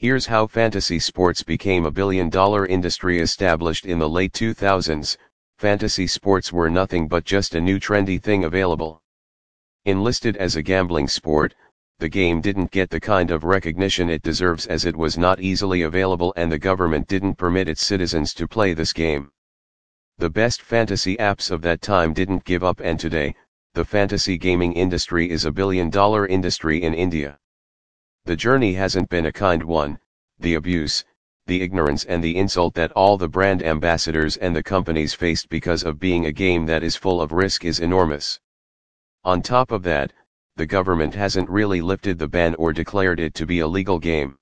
Here's how fantasy sports became a billion dollar industry established in the late 2000s. Fantasy sports were nothing but just a new trendy thing available. Enlisted as a gambling sport, the game didn't get the kind of recognition it deserves as it was not easily available and the government didn't permit its citizens to play this game. The best fantasy apps of that time didn't give up and today, the fantasy gaming industry is a billion dollar industry in India. The journey hasn't been a kind one, the abuse, the ignorance and the insult that all the brand ambassadors and the companies faced because of being a game that is full of risk is enormous. On top of that, the government hasn't really lifted the ban or declared it to be a legal game.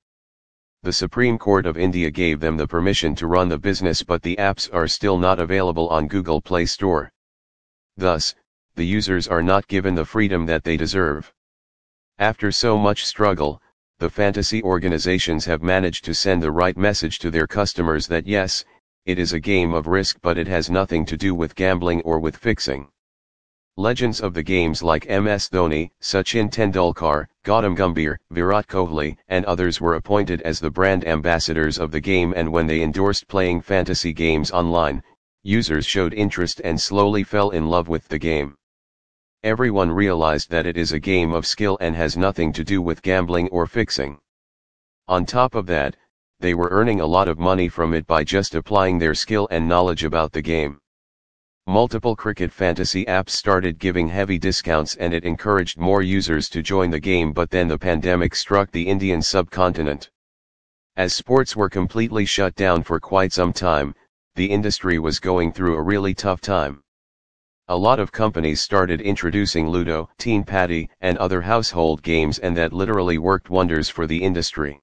The Supreme Court of India gave them the permission to run the business but the apps are still not available on Google Play Store. Thus, the users are not given the freedom that they deserve. After so much struggle, the fantasy organizations have managed to send the right message to their customers that yes, it is a game of risk but it has nothing to do with gambling or with fixing. Legends of the games like MS Dhoni, Sachin Tendulkar, Gautam Gambhir, Virat Kohli and others were appointed as the brand ambassadors of the game and when they endorsed playing fantasy games online, users showed interest and slowly fell in love with the game. Everyone realized that it is a game of skill and has nothing to do with gambling or fixing. On top of that, they were earning a lot of money from it by just applying their skill and knowledge about the game. Multiple cricket fantasy apps started giving heavy discounts and it encouraged more users to join the game but then the pandemic struck the Indian subcontinent. As sports were completely shut down for quite some time, the industry was going through a really tough time. A lot of companies started introducing Ludo, Teen Patti, and other household games and that literally worked wonders for the industry.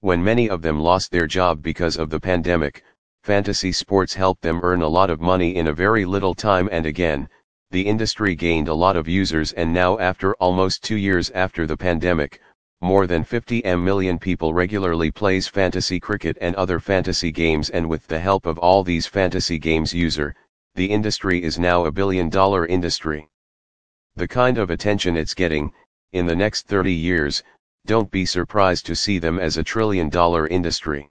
When many of them lost their job because of the pandemic, fantasy sports helped them earn a lot of money in a very little time and again, the industry gained a lot of users and now after almost two years after the pandemic, more than 50 m people regularly plays fantasy cricket and other fantasy games and with the help of all these fantasy games user, the industry is now a billion dollar industry. The kind of attention it's getting, in the next 30 years, don't be surprised to see them as a trillion dollar industry.